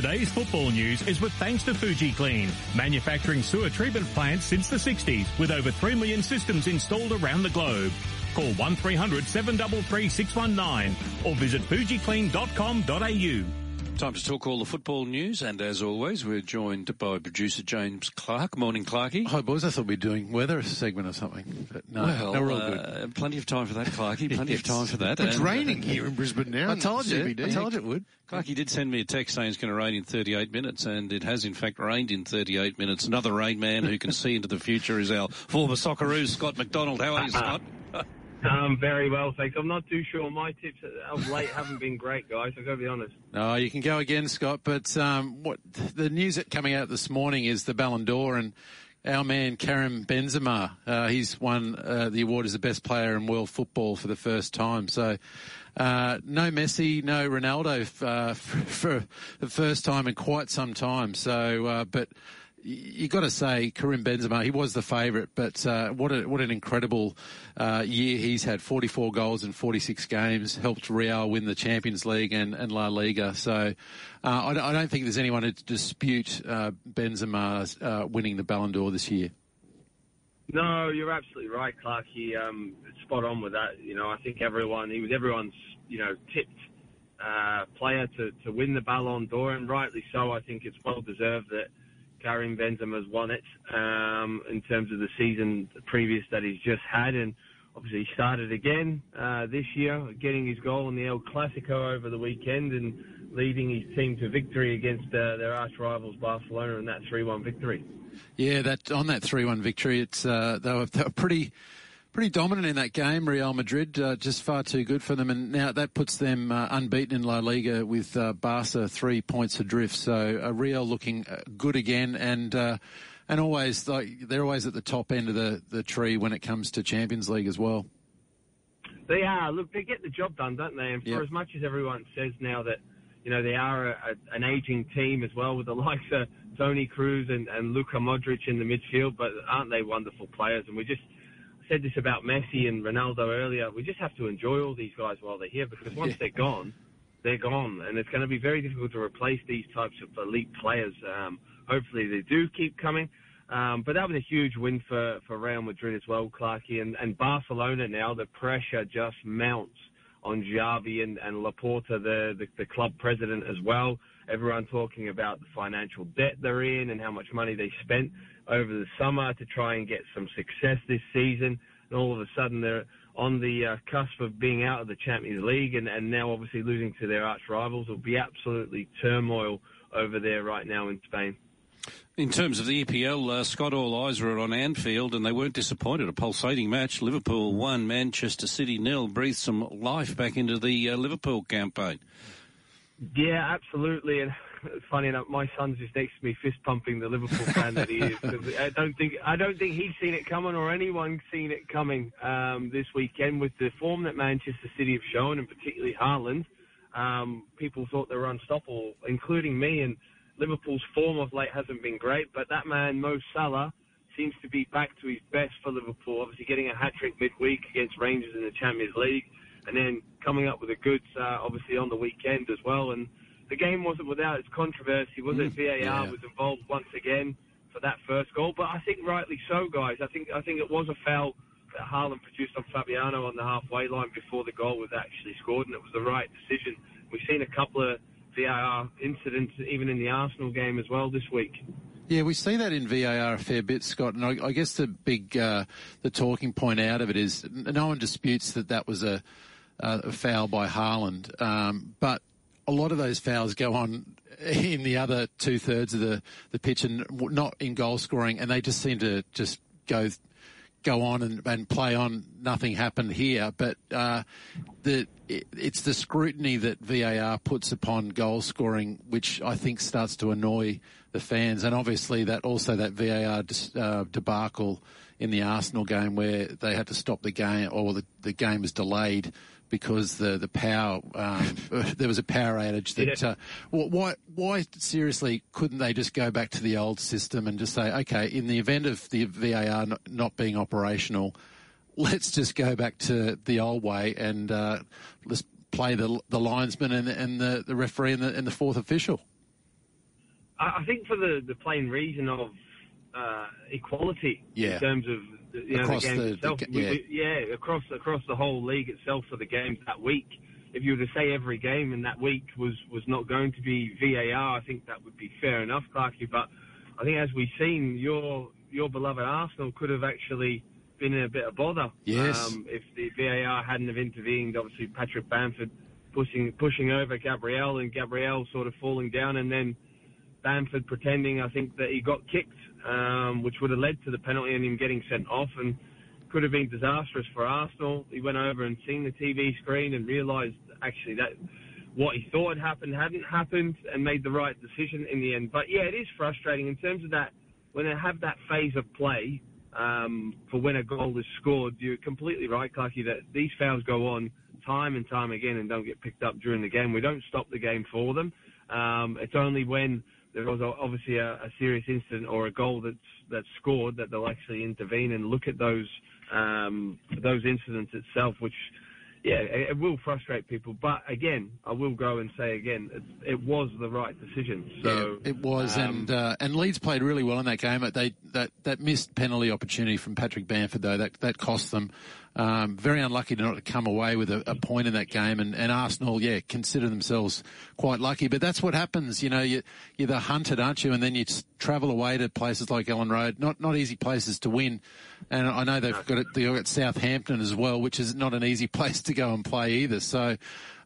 Today's football news is with thanks to Fuji Clean, manufacturing sewer treatment plants since the 60s with over 3 million systems installed around the globe. Call 1300 733 619 or visit fujiclean.com.au. Time to talk all the football news, and as always, we're joined by producer James Clark. Morning, Clarky. Hi, boys. I thought we'd be doing weather segment or something, but no, well, no, we're all uh, plenty of time for that, Clarky. Plenty of time for that. It's And, uh, raining here in Brisbane now. I told you. CBD. I told you it would. Clarky did send me a text saying it's going to rain in 38 minutes, and it has in fact rained in 38 minutes. Another rain man who can see into the future is our former Socceroo, Scott McDonald. How are you, Scott? Um, very well, thanks. I'm not too sure. My tips of late haven't been great, guys. I've got to be honest. No, you can go again, Scott. But um, what the news that coming out this morning is the Ballon d'Or and our man Karim Benzema. Uh, he's won uh, the award as the best player in world football for the first time. So. Uh, no Messi, no Ronaldo uh, for, for the first time in quite some time. So, uh, but you got to say Karim Benzema, he was the favourite, but uh, what a, what an incredible uh, year he's had. 44 goals in 46 games, helped Real win the Champions League and, and La Liga. So uh, I, I don't think there's anyone who dispute uh, Benzema uh, winning the Ballon d'Or this year. No, you're absolutely right, Clark. He um, spot on with that. You know, I think everyone he was everyone's you know tipped uh, player to, to win the Ballon d'Or, and rightly so. I think it's well deserved that Karim has won it um, in terms of the season previous that he's just had, and obviously he started again uh, this year, getting his goal in the El Clasico over the weekend and leading his team to victory against uh, their arch rivals Barcelona in that 3-1 victory. Yeah, that on that three-one victory, it's uh, they, were, they were pretty pretty dominant in that game. Real Madrid uh, just far too good for them, and now that puts them uh, unbeaten in La Liga with uh, Barca three points adrift. So uh, Real looking uh, good again, and uh, and always like they're always at the top end of the, the tree when it comes to Champions League as well. They are. Look, they get the job done, don't they? And for Yep. as much as everyone says now that, you know, they are a, a, an aging team as well with the likes of Toni Kroos and, and Luka Modric in the midfield, but aren't they wonderful players? And we just said this about Messi and Ronaldo earlier. We just have to enjoy all these guys while they're here because once they're gone, they're gone. And it's going to be very difficult to replace these types of elite players. Um, hopefully they do keep coming. Um, but that was a huge win for, for Real Madrid as well, Clarky. And, and Barcelona now, the pressure just mounts on Xavi and, and Laporta, the, the, the club president as well. Everyone talking about the financial debt they're in and how much money they spent over the summer to try and get some success this season. And all of a sudden they're on the uh, cusp of being out of the Champions League and, and now obviously losing to their arch rivals. It'll be absolutely turmoil over there right now in Spain. In terms of the EPL, uh, Scott, all eyes were on Anfield, and they weren't disappointed. A pulsating match. Liverpool one, Manchester City nil. Breathed some life back into the uh, Liverpool campaign. Yeah, absolutely. And funny enough, my son's just next to me, fist pumping the Liverpool fan that he is. I don't think I don't think he's seen it coming or anyone seen it coming um, this weekend with the form that Manchester City have shown, and particularly Haaland. Um, people thought they were unstoppable, including me. And Liverpool's form of late hasn't been great, but that man Mo Salah seems to be back to his best for Liverpool. Obviously, getting a hat trick midweek against Rangers in the Champions League, and then coming up with the goods, uh, obviously on the weekend as well. And the game wasn't without its controversy, was it? VAR yeah. was involved once again for that first goal, but I think rightly so, guys. I think I think it was a foul that Haaland produced on Fabinho on the halfway line before the goal was actually scored, and it was the right decision. We've seen a couple of VAR incidents even in the Arsenal game as well this week. Yeah, we see that in VAR a fair bit, Scott. And I, I guess the big, uh, the talking point out of it is no one disputes that that was a, a foul by Haaland. Um, but a lot of those fouls go on in the other two thirds of the, the pitch and not in goal scoring, and they just seem to just go go on and, and play on. Nothing happened here, but uh, the it, it's the scrutiny that VAR puts upon goal scoring, which I think starts to annoy the fans, and obviously that also that VAR dis, uh, debacle in the Arsenal game where they had to stop the game or the, the game was delayed because the the power um, there was a power outage that uh, why why seriously couldn't they just go back to the old system and just say okay in the event of the VAR not, not being operational let's just go back to the old way and uh, let's play the the linesman and, and the, the referee and the, and the fourth official I think for the, the plain reason of uh, equality yeah. in terms of you know, across the game the, itself. the, yeah. we- yeah, across across the whole league itself for the games that week. If you were to say every game in that week was was not going to be VAR, I think that would be fair enough, Clarky. But I think as we've seen, your your beloved Arsenal could have actually been in a bit of bother. Yes. Um, if the VAR hadn't have intervened, obviously Patrick Bamford pushing pushing over Gabriel and Gabriel sort of falling down, and then Bamford pretending I think that he got kicked, um, which would have led to the penalty and him getting sent off, and could have been disastrous for Arsenal. He went over and seen the TV screen and realised actually that what he thought had happened hadn't happened, and made the right decision in the end. But yeah, it is frustrating in terms of that when they have that phase of play um, for when a goal is scored. You're completely right, Clarky, that these fouls go on time and time again and don't get picked up during the game. We don't stop the game for them. Um, it's only when there was obviously a, a serious incident or a goal that's that's scored that they'll actually intervene and look at those um, those incidents itself, which yeah, it, it will frustrate people. But again, I will go and say again, it, it was the right decision. So Yeah, it was, um, and uh, and Leeds played really well in that game. They that that missed penalty opportunity from Patrick Bamford though that that cost them. Um, very unlucky to not come away with a, a point in that game, and, and Arsenal, yeah, consider themselves quite lucky. But that's what happens, you know. You, you're the hunted, aren't you? And then you travel away to places like Elland Road, not not easy places to win. And I know they've got it, they've got Southampton as well, which is not an easy place to go and play either. So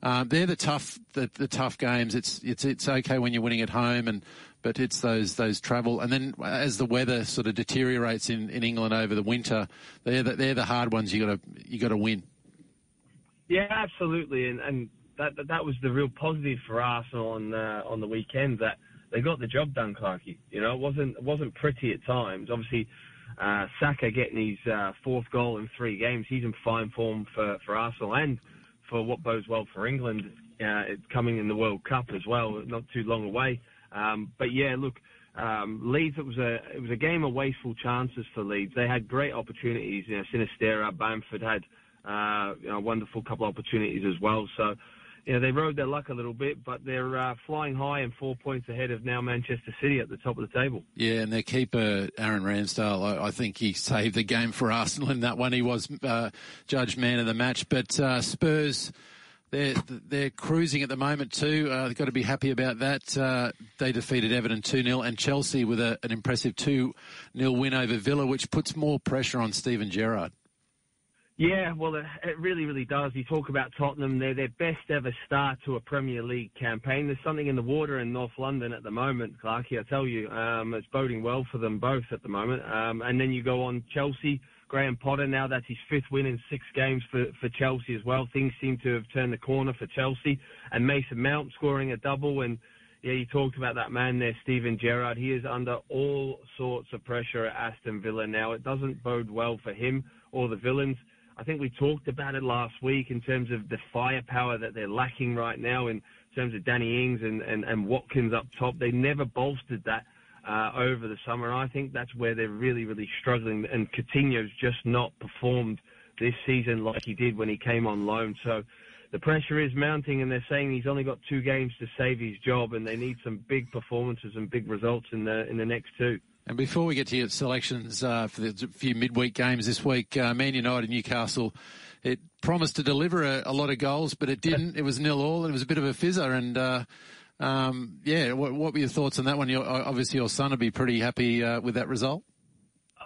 um, they're the tough the, the tough games. It's it's it's okay when you're winning at home, and but it's those those travel and then as the weather sort of deteriorates in, in England over the winter, they're the, they're the hard ones you got to you got to win. Yeah, absolutely, and and that that, was the real positive for Arsenal on uh, on the weekend that they got the job done, Clarky. You know, it wasn't it wasn't pretty at times. Obviously, uh, Saka getting his uh, fourth goal in three games, he's in fine form for for Arsenal and for what bodes well for England. Uh, it's coming in the World Cup as well, not too long away. Um, but yeah, look, um, Leeds. It was a it was a game of wasteful chances for Leeds. They had great opportunities. You know, Sinisterra, Bamford had uh, you know, a wonderful couple of opportunities as well. So, you know, they rode their luck a little bit, but they're uh, flying high and four points ahead of now Manchester City at the top of the table. Yeah, and their keeper Aaron Ramsdale, I, I think he saved the game for Arsenal in that one. He was uh, judged man of the match, but uh, Spurs. They're, they're cruising at the moment too. Uh, they've got to be happy about that. Uh, they defeated Everton 2 0 and Chelsea with a, an impressive 2 0 win over Villa, which puts more pressure on Steven Gerrard. Yeah, well, it, it really, really does. You talk about Tottenham, they're their best ever start to a Premier League campaign. There's something in the water in North London at the moment, Clarky, I tell you. Um, it's boding well for them both at the moment. Um, and then you go on Chelsea, Graham Potter, now that's his fifth win in six games for, for Chelsea as well. Things seem to have turned the corner for Chelsea. And Mason Mount scoring a double. And yeah, you talked about that man there, Steven Gerrard. He is under all sorts of pressure at Aston Villa now. It doesn't bode well for him or the Villans. I think we talked about it last week in terms of the firepower that they're lacking right now in terms of Danny Ings and, and, and Watkins up top. They never bolstered that uh, over the summer. I think that's where they're really, really struggling. And Coutinho's just not performed this season like he did when he came on loan. So the pressure is mounting, and they're saying he's only got two games to save his job, and they need some big performances and big results in the in the next two. And before we get to your selections uh, for the few midweek games this week, uh, Man United Newcastle, it promised to deliver a, a lot of goals, but it didn't. It was nil all. It was a bit of a fizzer. And uh, um, yeah, what, what, were your thoughts on that one? Your, obviously, your son would be pretty happy uh, with that result.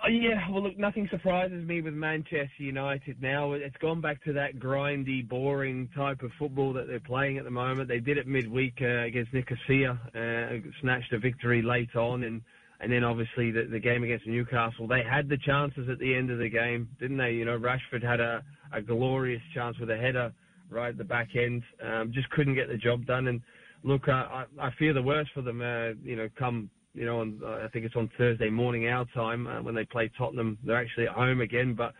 Oh, yeah, well, look, nothing surprises me with Manchester United now. It's gone back to that grindy, boring type of football that they're playing at the moment. They did it midweek uh, against Nicosia, uh, snatched a victory late on, and and then obviously the, the game against Newcastle, they had the chances at the end of the game, didn't they? You know, Rashford had a, a glorious chance with a header right at the back end, um, just couldn't get the job done. And look, I, I, I fear the worst for them. Uh, you know, come you know, on, uh, I think it's on Thursday morning our time uh, when they play Tottenham. They're actually at home again, but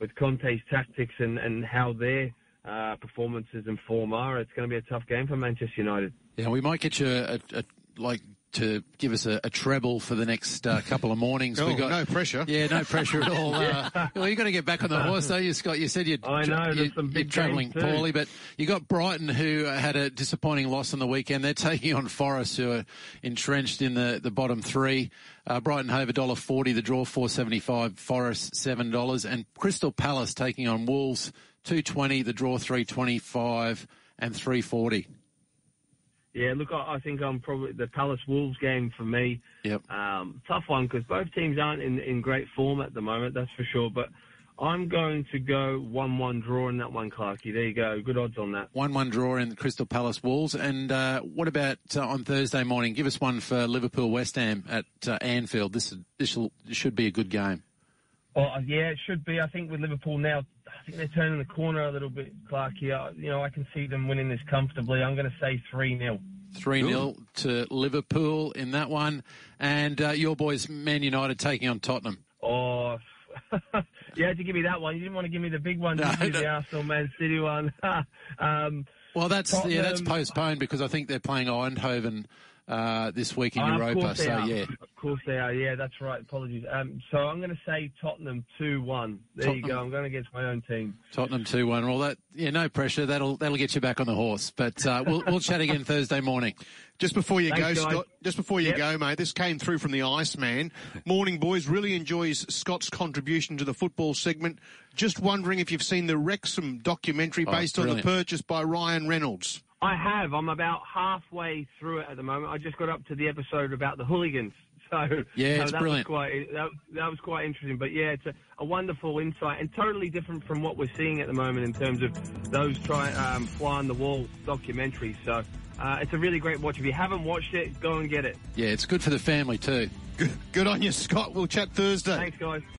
with Conte's tactics and and how their uh, performances and form are, it's going to be a tough game for Manchester United. Yeah, we might get you a, a, like to give us a, a treble for the next uh, couple of mornings. Oh, we got no pressure. Yeah, no pressure at all. Uh, well, you got to get back on the horse, though. You Scott, you said you'd I know, you, you're travelling poorly, but you got Brighton who had a disappointing loss on the weekend. They're taking on Forest who are entrenched in the, the bottom three. Uh, Brighton Hove dollar forty, the draw four seventy five, Forest seven dollars, and Crystal Palace taking on Wolves two twenty, the draw three twenty five and three forty. Yeah, look, I, I think I'm probably the Palace Wolves game for me. Yep. Um, tough one because both teams aren't in, in great form at the moment, that's for sure. But I'm going to go 1 1 draw in that one, Clarky. There you go. Good odds on that. One-one draw in the Crystal Palace Wolves. And uh, what about uh, on Thursday morning? Give us one for Liverpool West Ham at uh, Anfield. This this, this should be a good game. Oh, yeah, it should be. I think with Liverpool now, I think they're turning the corner a little bit, Clarky. Uh, you know, I can see them winning this comfortably. I'm going to say 3 0. 3 0 to Liverpool in that one. And uh, your boys, Man United, taking on Tottenham. Oh, you had to give me that one. You didn't want to give me the big one, did No, you? no. The Arsenal Man City one. um, Well, that's yeah, that's postponed because I think they're playing Eindhoven uh, this week in Oh, Europa. So are. yeah, Of course they are. Yeah, that's right. Apologies. Um, so I'm going to say Tottenham 2-1. There you go. I'm going against my own team. Tottenham two one. Well, that yeah, no pressure. That'll that'll get you back on the horse. But uh, we'll we'll chat again Thursday morning. Just before you Thanks, go, guys. Scott, just before you Yep. go, mate, this came through from the Iceman. Morning, boys. Really enjoys Scott's contribution to the football segment. Just wondering if you've seen the Wrexham documentary Oh, based on the purchase by Ryan Reynolds. I have. I'm about halfway through it at the moment. I just got up to the episode about the hooligans. So Yeah, so it's that brilliant. Was quite, that, that was quite interesting. But yeah, it's a, a wonderful insight and totally different from what we're seeing at the moment in terms of those try um, fly on the wall documentaries. So uh, it's a really great watch. If you haven't watched it, go and get it. Yeah, it's good for the family too. Good, good on you, Scott. We'll chat Thursday. Thanks, guys.